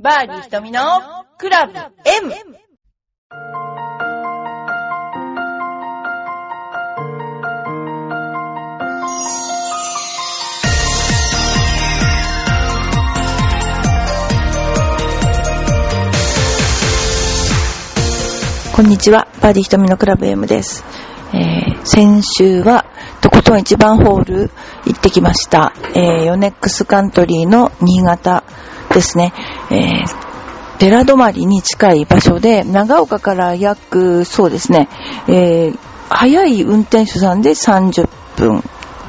バーディー瞳のクラブ M! こんにちは、バーディー瞳のクラブ M です。えー先週は、とことん一番ホール行ってきました。えーヨネックスカントリーの新潟ですね。えー寺泊に近い場所で、長岡から約、そうですね、えー早い運転手さんで30分。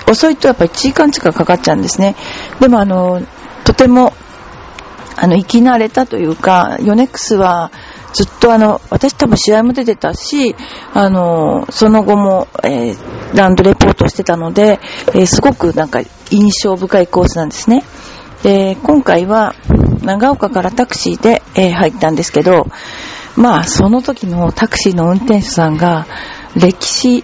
遅いとやっぱり1時間近くかかっちゃうんですね。でもあの、とてもあの、生き慣れたというか、ヨネックスはずっとあの、私多分試合も出てたし、あの、その後も、えーランドレポートしてたので、えーすごくなんか印象深いコースなんですね。で、今回は長岡からタクシーで、えー入ったんですけど、まあ、その時のタクシーの運転手さんが、歴史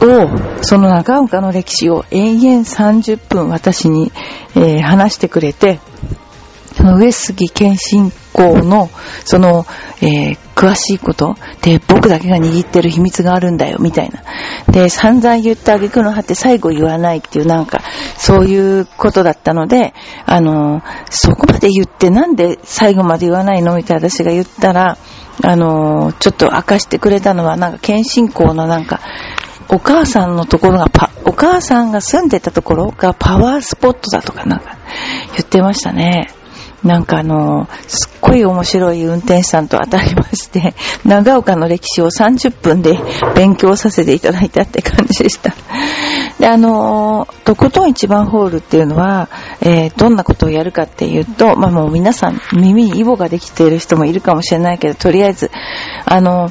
を、その長岡の歴史を延々30分私に、えー話してくれて、その上杉謙信公の、その、えー詳しいことで、僕だけが握ってる秘密があるんだよ、みたいな。で、散々言ってあげくの果て最後言わないっていう、なんか、そういうことだったので、あの、そこまで言ってなんで最後まで言わないの？みたいな私が言ったら、あの、ちょっと明かしてくれたのは、なんか、謙信公のなんか、お母さんのところがパ、お母さんが住んでたところがパワースポットだとかなんか言ってましたね。なんかあの、すっごい面白い運転手さんと当たりまして、長岡の歴史を30分で勉強させていただいたって感じでした。で、あの、とことん一番ホールっていうのは、えーどんなことをやるかっていうと、まあもう皆さん耳にイボができている人もいるかもしれないけど、とりあえず、あの、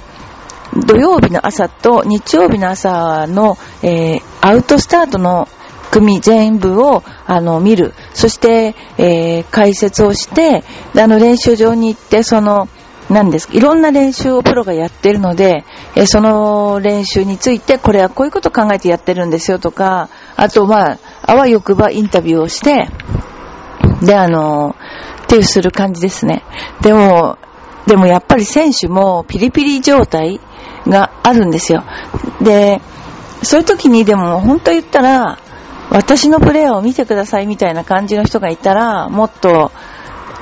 土曜日の朝と日曜日の朝の、えーアウトスタートの組全部をあの見る。そして、えー解説をして、であの練習場に行って、その、何です、いろんな練習をプロがやってるので、えーその練習について、これはこういうことを考えてやってるんですよとか、あと、まあ、あわよくばインタビューをして、で、あの、っていうする感じですね。でも、でもやっぱり選手もピリピリ状態があるんですよ。で、そういう時にでも本当言ったら、私のプレーを見てくださいみたいな感じの人がいたら、もっと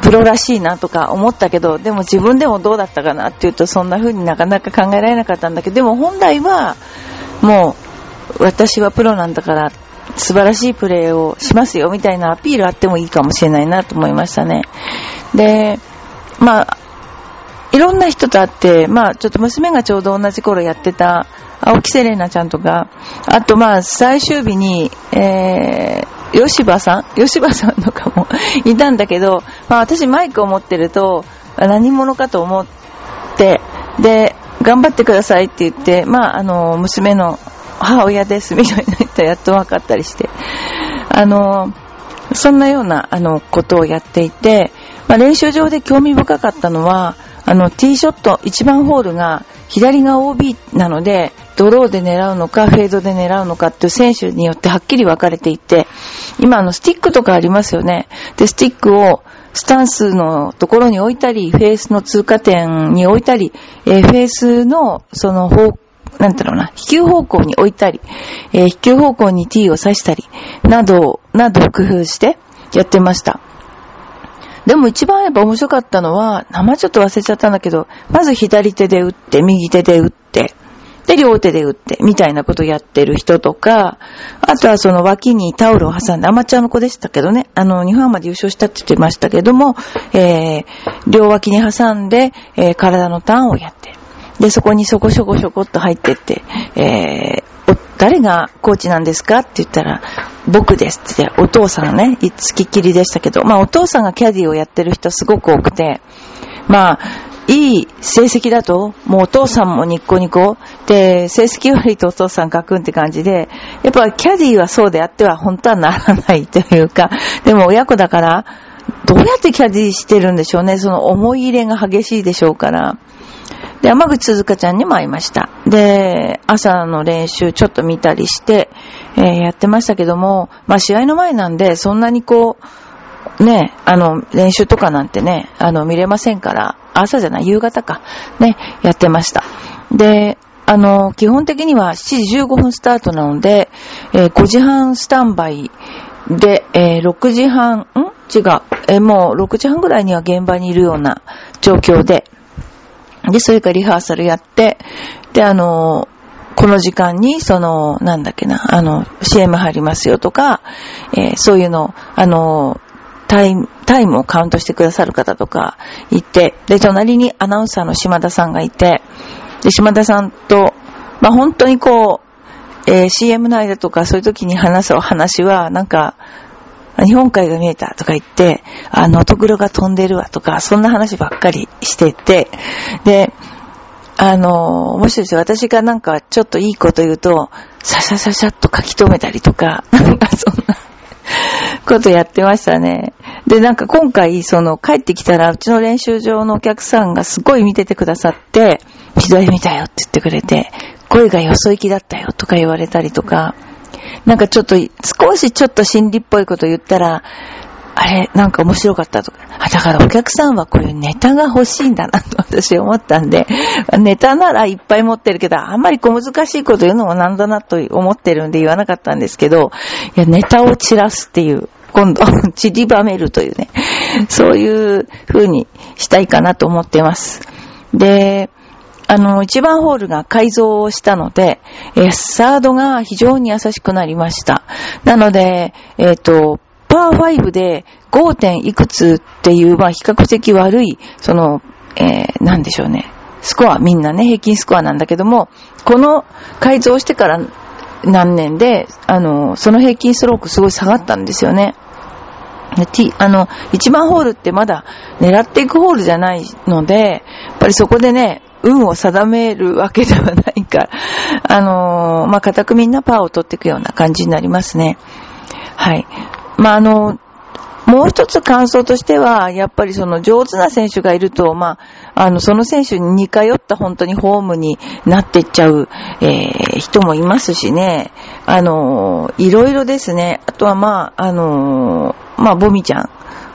プロらしいなとか思ったけど、でも自分でもどうだったかなっていうとそんな風になかなか考えられなかったんだけど、でも本来はもう私はプロなんだから素晴らしいプレーをしますよみたいなアピールあってもいいかもしれないなと思いましたね。で、まあ、いろんな人と会って、まあ、ちょっと娘がちょうど同じ頃やってた、青木セレナちゃんとか、あとまあ、最終日に、えー、吉羽さん？吉羽さんとかも いたんだけど、まあ私マイクを持ってると、何者かと思って、で、頑張ってくださいって言って、まあ、あの、娘の母親ですみたいな言ったらやっと分かったりして、あの、そんなような、あの、ことをやっていて、まあ、練習場で興味深かったのは、あの、ティーショット、1番ホールが左が OB なので、ドローで狙うのか、フェードで狙うのかっていう選手によってはっきり分かれていて、今あの、スティックとかありますよね。で、スティックをスタンスのところに置いたり、フェースの通過点に置いたり、えーフェースの、その方、なんていうのかな、飛球方向に置いたり、えー飛球方向にティーを刺したり、など、など工夫してやってました。でも一番やっぱ面白かったのは、名前ちょっと忘れちゃったんだけど、まず左手で打って、右手で打って、で、両手で打って、みたいなことやってる人とか、あとはその脇にタオルを挟んで、アマチュアの子でしたけどね、あの、日本アマで優勝したって言ってましたけども、えー、両脇に挟んで、えー体のターンをやって、で、そこにそこしょこしょこっと入ってって、えー、誰がコーチなんですかって言ったら、僕ですって、お父さんね、つきっきりでしたけど、まあお父さんがキャディをやってる人すごく多くて、まあ、いい成績だと、もうお父さんもニッコニコ、で、成績悪いとお父さんガクンって感じで、やっぱキャディはそうであっては本当はならない というか、でも親子だから、どうやってキャディしてるんでしょうね。その思い入れが激しいでしょうから。で、山口鈴香ちゃんにも会いました。で、朝の練習ちょっと見たりして、えーやってましたけども、まあ試合の前なんで、そんなにこう、ね、あの、練習とかなんてね、あの、見れませんから、朝じゃない、夕方か、ね、やってました。で、あの、基本的には7時15分スタートなので、えー、5時半スタンバイで、えー、6時半、ん？違う、えー、もう6時半ぐらいには現場にいるような状況で、で、それからリハーサルやって、で、あの、この時間に、その、なんだっけな、あの、CM 入りますよとか、えー、そういうの、あの、タイム、タイムをカウントしてくださる方とかいて、で、隣にアナウンサーの島田さんがいて、で、島田さんと、まあ、本当にこう、えー、CM の間とかそういう時に話すお話は、なんか、日本海が見えたとか言って、あの、トグロが飛んでるわとか、そんな話ばっかりしてて、で、あの、面白いですよ。私がなんかちょっといいこと言うと、ささささっと書き留めたりとか、なんかそんなことやってましたね。で、なんか今回、その帰ってきたら、うちの練習場のお客さんがすごい見ててくださって、左見たよって言ってくれて、声がよそ行きだったよとか言われたりとか、なんかちょっと、少しちょっと心理っぽいこと言ったら、あれ、なんか面白かったとか。あ、だからお客さんはこういうネタが欲しいんだなと私思ったんで、ネタならいっぱい持ってるけど、あんまり小難しいこと言うのもなんだなと思ってるんで言わなかったんですけど、いや、ネタを散らすっていう、今度、散りばめるというね、そういう風にしたいかなと思ってます。で、あの、1番ホールが改造をしたので、えサードが非常に優しくなりました。なので、えっ、ー、と、パー5で 5. 点いくつっていう、まあ比較的悪い、その、えー、なんでしょうね。スコア、みんなね、平均スコアなんだけども、この改造してから何年で、あの、その平均ストロークすごい下がったんですよね。T、あの、1番ホールってまだ狙っていくホールじゃないので、やっぱりそこでね、運を定めるわけではないから、あのー、まあ、固くみんなパーを取っていくような感じになりますね。はい。まあ、あの、もう一つ感想としては、やっぱりその上手な選手がいると、まあ、あの、その選手に似通った本当にホームになってっちゃう、えー、人もいますしね。あの、いろいろですね。あとはまあ、あの、まあ、ボミちゃん。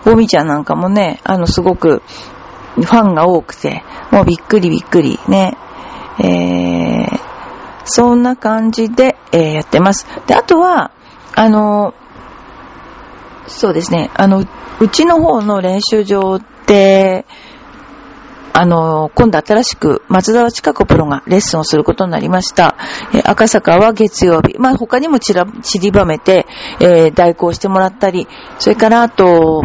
ボミちゃんなんかもね、あの、すごく、ファンが多くて、もうびっくりびっくりね。えー、そんな感じで、えー、やってます。で、あとは、あの、そうですね、あの、うちの方の練習場で、あの、今度新しく松沢千佳子プロがレッスンをすることになりました。え赤坂は月曜日。まあ、他にも散ら散りばめて、えー、代行してもらったり、それからあと、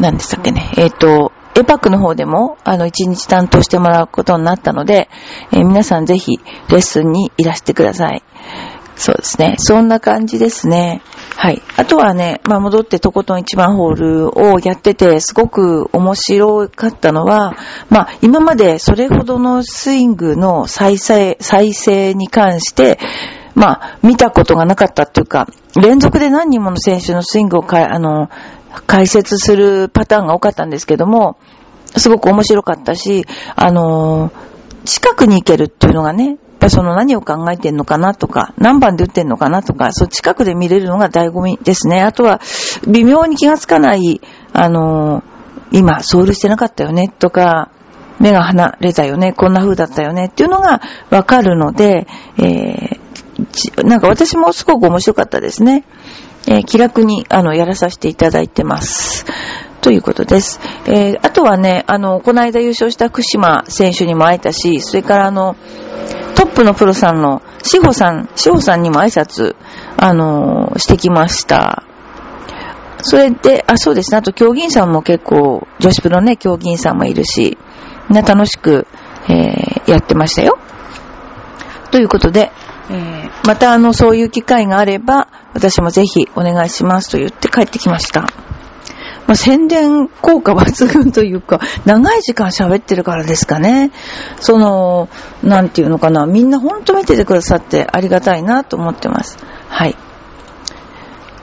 何でしたっけね、えっ、ー、と、エパックの方でも、あの、一日担当してもらうことになったので、えー、皆さんぜひ、レッスンにいらしてください。そうですね。そんな感じですね。はい。あとはね、まあ、戻ってとことん一番ホールをやってて、すごく面白かったのは、まあ、今までそれほどのスイングの再生、再生に関して、まあ、見たことがなかったっていうか、連続で何人もの選手のスイングをか、あの、解説するパターンが多かったんですけども、すごく面白かったし、あの、近くに行けるっていうのがね、やっぱその何を考えてんのかなとか、何番で打ってんのかなとか、そう近くで見れるのが醍醐味ですね。あとは、微妙に気がつかない、あのー、今、ソウルしてなかったよねとか、目が離れたよね、こんな風だったよねっていうのがわかるので、えー、なんか私もすごく面白かったですね。えー、気楽に、あの、やらさせていただいてます。ということです。えー、あとはね、あの、この間優勝した福島選手にも会えたし、それからあの、トップのプロさんの志保さん、志保さんにも挨拶、あの、してきました。それで、あ、そうですね。あと、競技員さんも結構、女子プロね、競技員さんもいるし、みんな楽しく、えー、やってましたよ。ということで、えー、またあの、そういう機会があれば、私もぜひお願いしますと言って帰ってきました。まあ、宣伝効果抜群というか、長い時間喋ってるからですかね。その、なんていうのかな、みんなほんと見ててくださってありがたいなと思ってます。はい。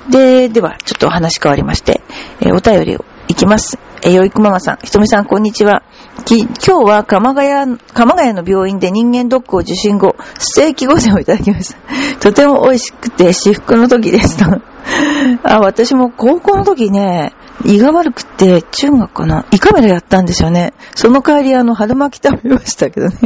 で、では、ちょっとお話変わりまして、えー、お便りをいきます。えー、よいくママさん、ひとみさん、こんにちは。き、今日は鎌ヶ谷、鎌ヶ谷の病院で人間ドックを受診後、ステーキ御膳をいただきました。とても美味しくて至福の時でした。あ、私も高校の時ね、胃が悪くて、中学かな？胃カメラやったんですよね。その代わりあの、春巻き食べましたけどね。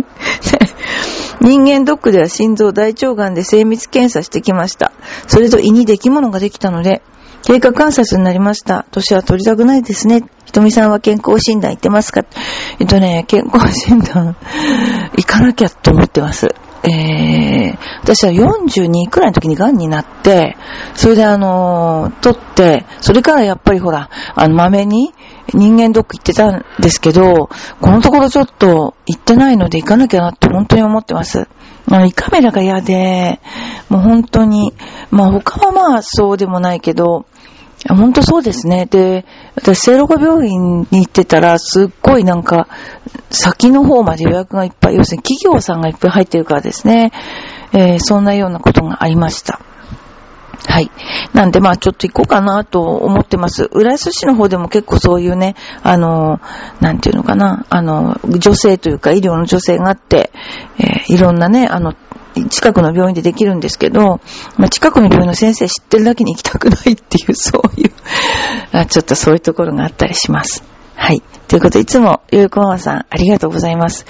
人間ドックでは心臓、大腸がんで精密検査してきました。それと胃に出来物ができたので、経過観察になりました。年は取りたくないですね。ひとみさんは健康診断行ってますか？えっとね、健康診断行かなきゃと思ってます。えー、私は42くらいの時に癌になって、それであのー、取って、それからやっぱりほら、あの、豆に人間ドック行ってたんですけど、このところちょっと行ってないので行かなきゃなって本当に思ってます。あの、胃カメラが嫌で、もう本当に、まあ他はまあそうでもないけど、本当そうですね。で、私、聖路加病院に行ってたら、すっごいなんか、先の方まで予約がいっぱい、要するに企業さんがいっぱい入ってるからですね。えー、そんなようなことがありました。はい。なんで、まあちょっと行こうかなと思ってます。浦安市の方でも結構そういうね、あの、なんていうのかな、あの、女性というか医療の女性があって、えー、いろんなね、あの、近くの病院でできるんですけど、まあ、近くの病院の先生知ってるだけに行きたくないっていう、そういう、ちょっとそういうところがあったりします。はい。ということで、いつも、よいこママさん、ありがとうございます。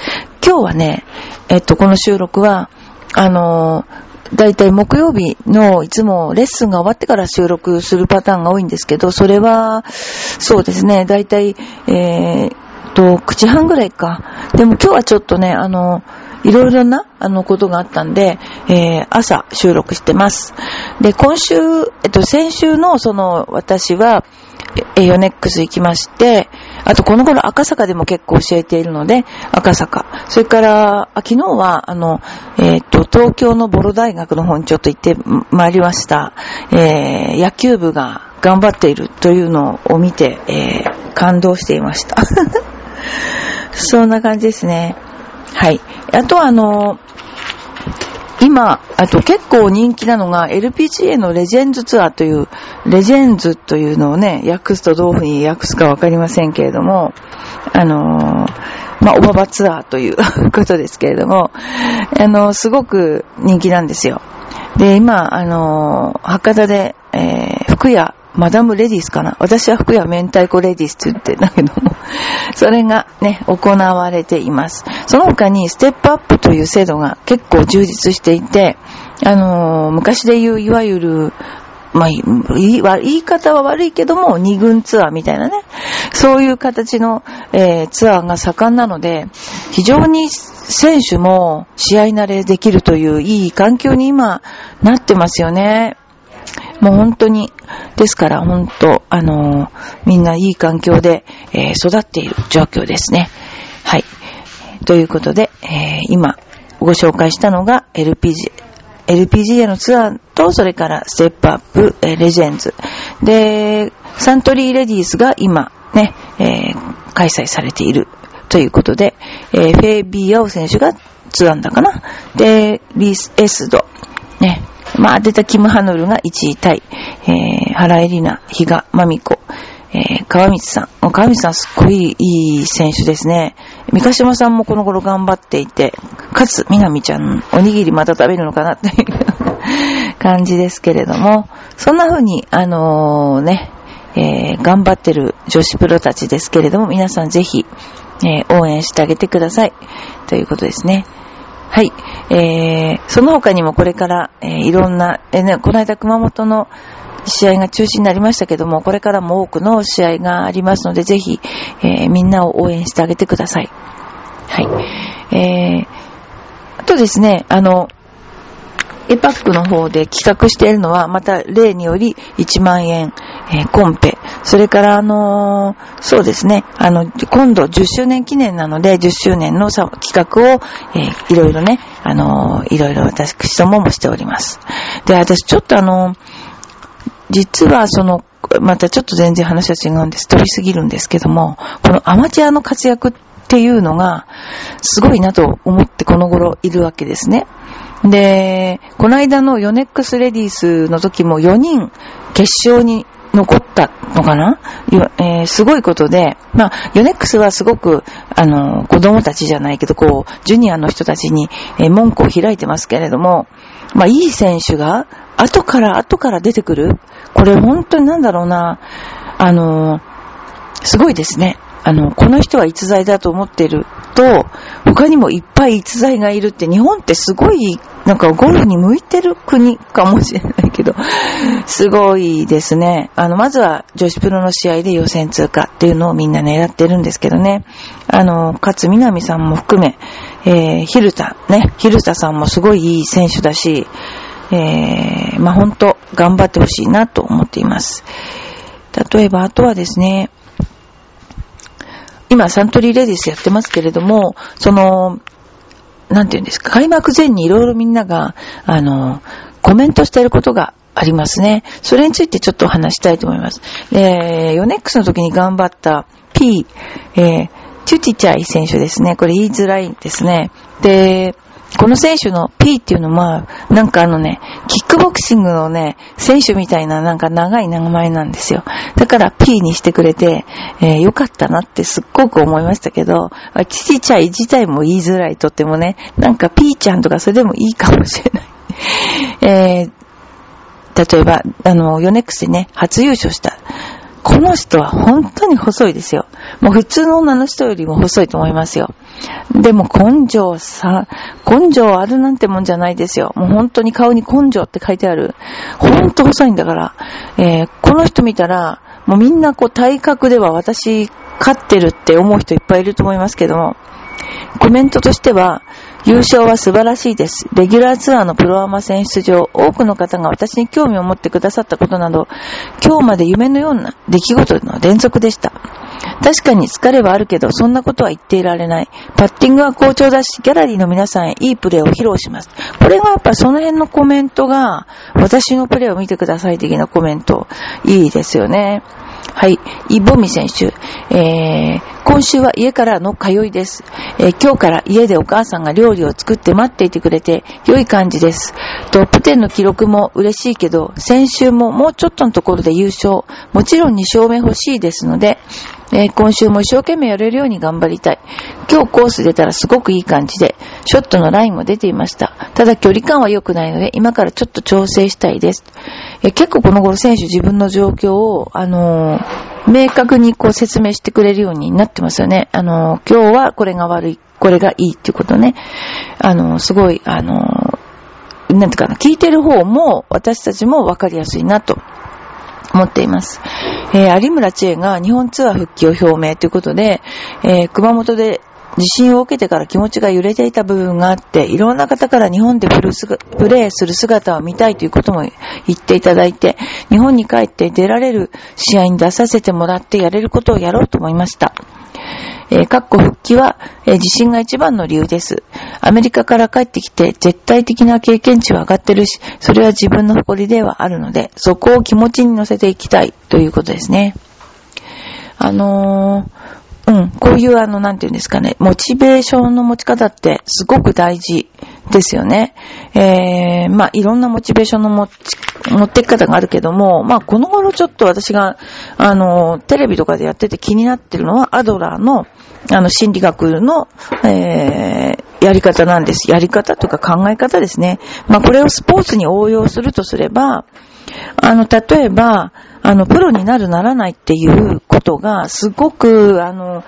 今日はね、えっと、この収録は、あのだいたい木曜日のいつもレッスンが終わってから収録するパターンが多いんですけど、それは、そうですね、だいたい、えー、と、9時半ぐらいか。でも今日はちょっとね、あの、いろいろな、あの、ことがあったんで、えー、朝収録してます。で、今週、えっと、先週の、その、私は、え、ヨネックス行きまして、あとこの頃赤坂でも結構教えているので、赤坂。それから、昨日は、あの、えっ、と、東京のボロ大学の方にちょっと行ってまいりました。えー、野球部が頑張っているというのを見て、えー、感動していました。そんな感じですね。はい。あとはあの、今、あと結構人気なのが LPGA のレジェンズツアーという、レジェンズというのをね、訳すとどういうふうに訳すかわかりませんけれども、あのまあ、オババツアーという ことですけれども、あのすごく人気なんですよ。で、今、あの博多で、えー、福屋マダムレディスかな？私は福屋明太子レディスって言ってんだけども、それがね、行われています。その他にステップアップという制度が結構充実していて、あのー、昔で言ういわゆる、まあ、言い方は悪いけども、二軍ツアーみたいなね、そういう形の、えー、ツアーが盛んなので、非常に選手も試合慣れできるといういい環境に今なってますよね。もう本当に、ですから本当、あのー、みんないい環境で、えー、育っている状況ですね。はい。ということで、えー、今ご紹介したのが LPG、LPGA のツアーと、それからステップアップ、えレジェンズ。で、サントリーレディースが今、ね、え開催されているということで、えフェイビー・アオ選手がツアーだかな。で、リス・エスド、ね、まあ、出たキム・ハノルが1位タイ、えー、原エリナ、比嘉、マミコ、えー、川光さん。川光さんすっごいいい選手ですね。三ヶ島さんもこの頃頑張っていて、かつ、みなみちゃん、おにぎりまた食べるのかなっていう感じですけれども、そんな風に、あのー、ね、えー、頑張ってる女子プロたちですけれども、皆さんぜひ、えー、応援してあげてください。ということですね。はい。えー、その他にもこれから、えー、いろんな、えー、ね、この間熊本の試合が中止になりましたけども、これからも多くの試合がありますので、ぜひ、えー、みんなを応援してあげてください。はい。えー、あとですね、あの、エパックの方で企画しているのは、また例により1万円、えー、コンペ。それからあのー、そうですね、あの、今度10周年記念なので、10周年の企画を、えー、いろいろね、あのー、いろいろ私どももしております。で、私ちょっとあの、実はその、またちょっと全然話は違うんです。取りすぎるんですけども、このアマチュアの活躍っていうのが、すごいなと思ってこの頃いるわけですね。で、この間のヨネックスレディースの時も4人決勝に残ったのかな、えー、すごいことで、まあ、ヨネックスはすごく、あの、子供たちじゃないけど、こう、ジュニアの人たちに、えー、門戸を開いてますけれども、まあ、いい選手が、後から後から出てくる？これ本当になんだろうな、あの、すごいですね。あの、この人は逸材だと思ってると、他にもいっぱい逸材がいるって、日本ってすごい、なんかゴルフに向いてる国かもしれないけど、すごいですね。あの、まずは女子プロの試合で予選通過っていうのをみんな狙ってるんですけどね。あの、勝みなみさんも含め、えー、ヒルタ、ね、ヒルタさんもすごいいい選手だし、えー、まあ、ほんと頑張ってほしいなと思っています。例えば、あとはですね、今、サントリーレディスやってますけれども、その、なんていうんですか、開幕前にいろいろみんなが、あの、コメントしていることがありますね。それについてちょっと話したいと思います。えー、ヨネックスの時に頑張った P、えー、チュチチャイ選手ですね。これ言いづらいですね。で、この選手の P っていうのは、なんかあのね、キックボクシングのね、選手みたいななんか長い名前なんですよ。だから P にしてくれて、えー、よかったなってすっごく思いましたけど、ちちちゃい自体も言いづらいとってもね、なんか P ちゃんとかそれでもいいかもしれない。えー、例えば、あの、ヨネックスでね、初優勝したこの人は本当に細いですよ。もう普通の女の人よりも細いと思いますよ。でも根性さ、根性あるなんてもんじゃないですよ。もう本当に顔に根性って書いてある。本当細いんだから、えー、この人見たら、もうみんなこう体格では私勝ってるって思う人いっぱいいると思いますけども、コメントとしては、優勝は素晴らしいです。レギュラーツアーのプロアマ選出場、多くの方が私に興味を持ってくださったことなど、今日まで夢のような出来事の連続でした。確かに疲れはあるけど、そんなことは言っていられない。パッティングは好調だし、ギャラリーの皆さんへいいプレーを披露します。これがやっぱその辺のコメントが、私のプレーを見てください的なコメント、いいですよね。はい。イボミ選手。えー、今週は家からの通いです。えー、今日から家でお母さんが料理を作って待っていてくれて良い感じです。トップ10の記録も嬉しいけど、先週ももうちょっとのところで優勝。もちろん2勝目欲しいですので、えー、今週も一生懸命やれるように頑張りたい。今日コース出たらすごくいい感じで、ショットのラインも出ていました。ただ距離感は良くないので、今からちょっと調整したいです。え、結構この頃選手自分の状況を、あのー、明確にこう説明してくれるようになってますよね。あの今日はこれが悪い、これがいいっていうことね。あのすごい、あのなんていうかな、聞いてる方も私たちもわかりやすいなと思っています。えー、有村知恵が日本ツアー復帰を表明ということで、えー、熊本で地震を受けてから気持ちが揺れていた部分があって、いろんな方から日本でプレーする姿を見たいということも言っていただいて、日本に帰って出られる試合に出させてもらってやれることをやろうと思いました。えー、か復帰は、えー、地震が一番の理由です。アメリカから帰ってきて絶対的な経験値は上がってるし、それは自分の誇りではあるので、そこを気持ちに乗せていきたいということですね。あのー、うん、こういうあの、なんていうんですかね、モチベーションの持ち方ってすごく大事ですよね。えー、まあ、いろんなモチベーションの持ち、持っていき方があるけども、まあ、この頃ちょっと私が、あの、テレビとかでやってて気になってるのは、アドラーの、あの、心理学の、えー、やり方なんです。やり方とか考え方ですね。まあ、これをスポーツに応用するとすれば、あの、例えば、あの、プロになるならないっていうことが、すごく、あの、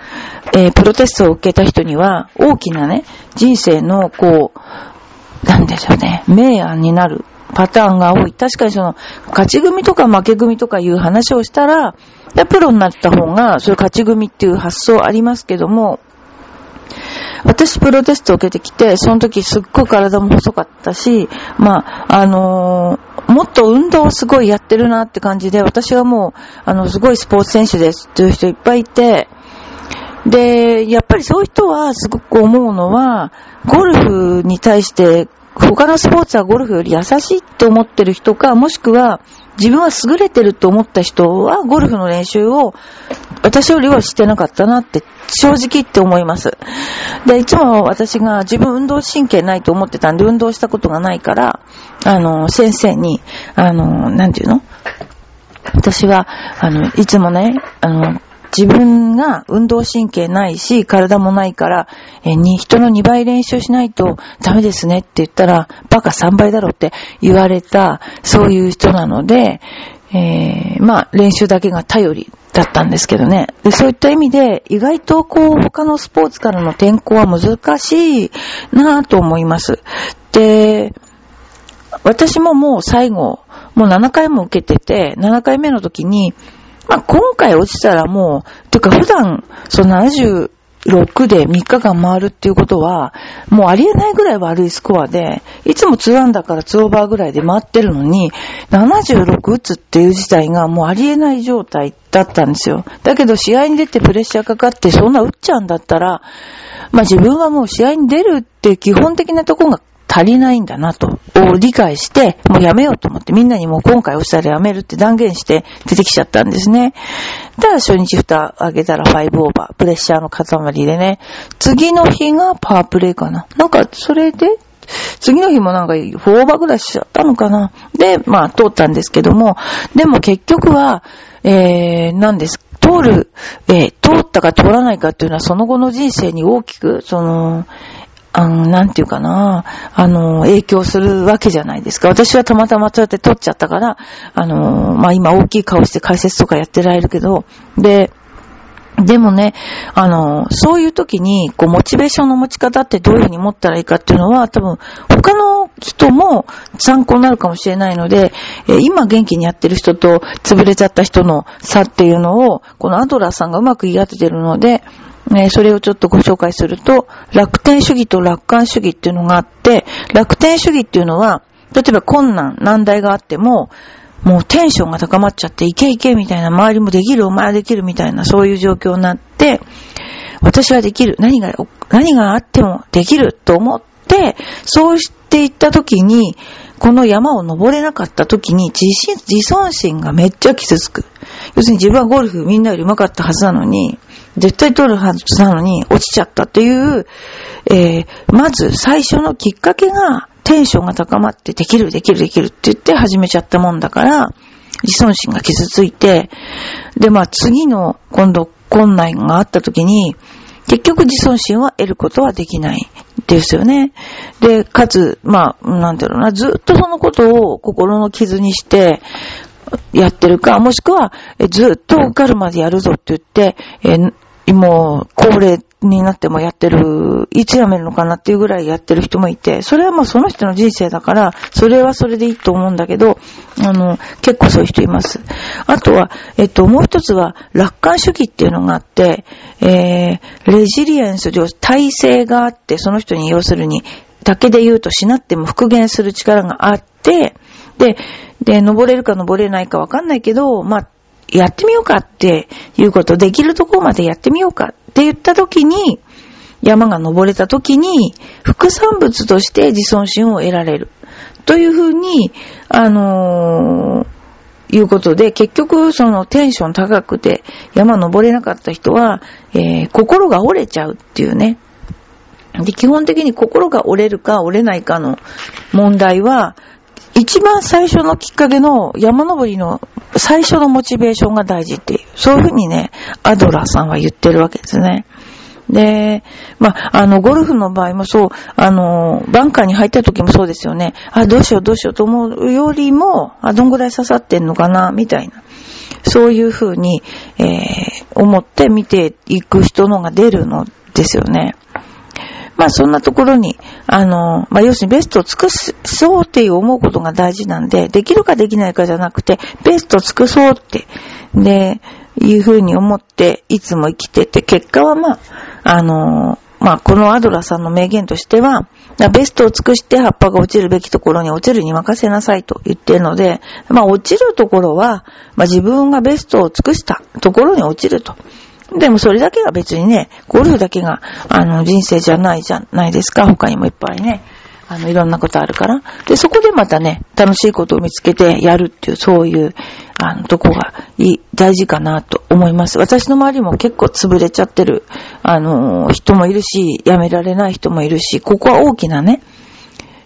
えー、プロテストを受けた人には、大きなね、人生の、こう、なんでしょうね、明暗になるパターンが多い。確かにその、勝ち組とか負け組とかいう話をしたら、プロになった方が、そういう勝ち組っていう発想ありますけども、私プロテストを受けてきて、その時すっごい体も細かったし、まあ、あのー、もっと運動をすごいやってるなって感じで、私はもう、あの、すごいスポーツ選手ですっていう人いっぱいいて、で、やっぱりそういう人はすごく思うのは、ゴルフに対して他のスポーツはゴルフより優しいって思ってる人か、もしくは自分は優れてると思った人はゴルフの練習を私よりはしてなかったなって正直って思います。で、いつも私が自分運動神経ないと思ってたんで運動したことがないから、あの、先生に、あの、なんていうの？私は、あの、いつもね、あの、自分が運動神経ないし、体もないから、えに、人の2倍練習しないとダメですねって言ったら、バカ3倍だろって言われた、そういう人なので、えー、まあ、練習だけが頼りだったんですけどね。でそういった意味で、意外とこう、他のスポーツからの転向は難しいなぁと思います。で、私ももう最後、もう7回も受けてて、7回目の時に、まあ、今回落ちたらもう、てか普段、その70、6で3日間回るっていうことは、もうありえないぐらい悪いスコアで、いつも2アンダーから2オーバーぐらいで回ってるのに、76打つっていう事態がもうありえない状態だったんですよ。だけど試合に出てプレッシャーかかってそんな打っちゃうんだったら、まあ自分はもう試合に出るっていう基本的なとこが足りないんだなと、を理解して、もうやめようと思って、みんなにもう今回押したらやめるって断言して出てきちゃったんですね。ただ初日蓋上げたら5オーバー、プレッシャーの塊でね、次の日がパワープレイかな。なんか、それで、次の日もなんか4オーバーぐらいしちゃったのかな。で、まあ通ったんですけども、でも結局は、えー、何です。通る、えー、通ったか通らないかっていうのはその後の人生に大きく、その、あの、なんていうかな、あの、影響するわけじゃないですか。私はたまたまそうやって撮っちゃったから、あの、まあ、今大きい顔して解説とかやってられるけど、で、でもね、あの、そういう時に、こう、モチベーションの持ち方ってどういうふうに持ったらいいかっていうのは、多分、他の人も参考になるかもしれないので、え今元気にやってる人と潰れちゃった人の差っていうのを、このアドラーさんがうまく言い当ててるので、ね、それをちょっとご紹介すると、楽天主義と楽観主義っていうのがあって、楽天主義っていうのは、例えば困難、難題があっても、もうテンションが高まっちゃって、いけいけみたいな、周りもできる、お前はできるみたいな、そういう状況になって、私はできる、何が、何があってもできると思って、そうしていった時に、この山を登れなかった時に自信、自尊心がめっちゃ傷つく。要するに自分はゴルフみんなより上手かったはずなのに、絶対取るはずなのに落ちちゃったっていう、えー、まず最初のきっかけがテンションが高まってできるできるできるって言って始めちゃったもんだから、自尊心が傷ついて、で、まあ次の今度困難があった時に、結局自尊心は得ることはできないですよね。で、かつ、まあ、なんだろうな、ずっとそのことを心の傷にして、やってるか、もしくは、ずっと受かるまでやるぞって言って、えもう、高齢になってもやってる、いつ辞めるのかなっていうぐらいやってる人もいて、それはまあその人の人生だから、それはそれでいいと思うんだけど、あの、結構そういう人います。あとは、えっと、もう一つは、楽観主義っていうのがあって、えー、レジリエンス、体制があって、その人に要するに、だけで言うとしなっても復元する力があって、で、で、登れるか登れないかわかんないけど、まあ、やってみようかっていうこと、できるとこまでやってみようかって言った時に、山が登れた時に、副産物として自尊心を得られる。というふうに、あのー、いうことで、結局、そのテンション高くて山登れなかった人は、えー、心が折れちゃうっていうね。で、基本的に心が折れるか折れないかの問題は、一番最初のきっかけの山登りの最初のモチベーションが大事っていう、そういうふうにね、アドラーさんは言ってるわけですね。で、まあ、の、ゴルフの場合もそう、あの、バンカーに入った時もそうですよね。あ、どうしようどうしようと思うよりも、あ、どんぐらい刺さってんのかな、みたいな。そういうふうに、えー、思って見ていく人のが出るのですよね。まあそんなところに、あの、まあ要するにベストを尽くそうっていう思うことが大事なんで、できるかできないかじゃなくて、ベストを尽くそうって、で、いうふうに思っていつも生きてて、結果はまあ、あの、まあこのアドラさんの名言としては、ベストを尽くして葉っぱが落ちるべきところに落ちるに任せなさいと言っているので、まあ落ちるところは、まあ自分がベストを尽くしたところに落ちると。でもそれだけが別にね、ゴルフだけが、あの、人生じゃないじゃないですか。他にもいっぱいね。あの、いろんなことあるから。で、そこでまたね、楽しいことを見つけてやるっていう、そういう、あの、とこがいい、大事かなと思います。私の周りも結構潰れちゃってる、あの、人もいるし、辞められない人もいるし、ここは大きなね、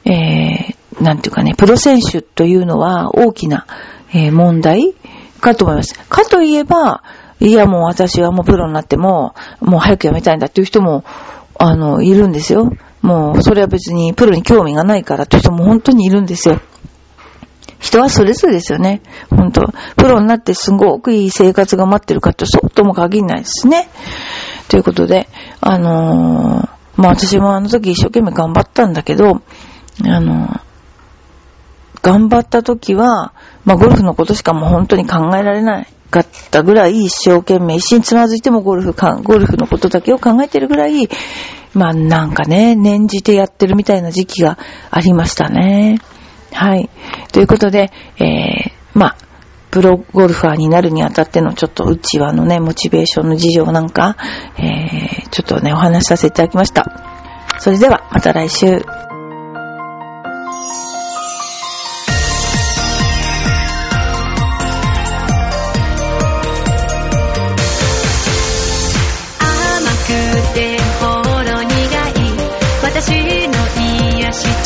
えー、なんていうかね、プロ選手というのは大きな、えー、問題かと思います。かといえば、いやもう私はもうプロになっても、もう早く辞めたいんだっていう人も、あの、いるんですよ。もう、それは別にプロに興味がないからっていう人も本当にいるんですよ。人はそれぞれですよね。本当プロになってすごくいい生活が待ってるかってそうとも限らないですね。ということで、あのー、まあ私もあの時一生懸命頑張ったんだけど、あのー、頑張った時は、まあゴルフのことしかもう本当に考えられない。かったぐらい一生懸命、一心つまずいてもゴルフか、ゴルフのことだけを考えてるぐらい、まあなんかね、念じてやってるみたいな時期がありましたね。はい。ということで、えー、まあ、プロゴルファーになるにあたってのちょっとうちわのね、モチベーションの事情なんか、えー、ちょっとね、お話しさせていただきました。それでは、また来週。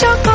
Shaka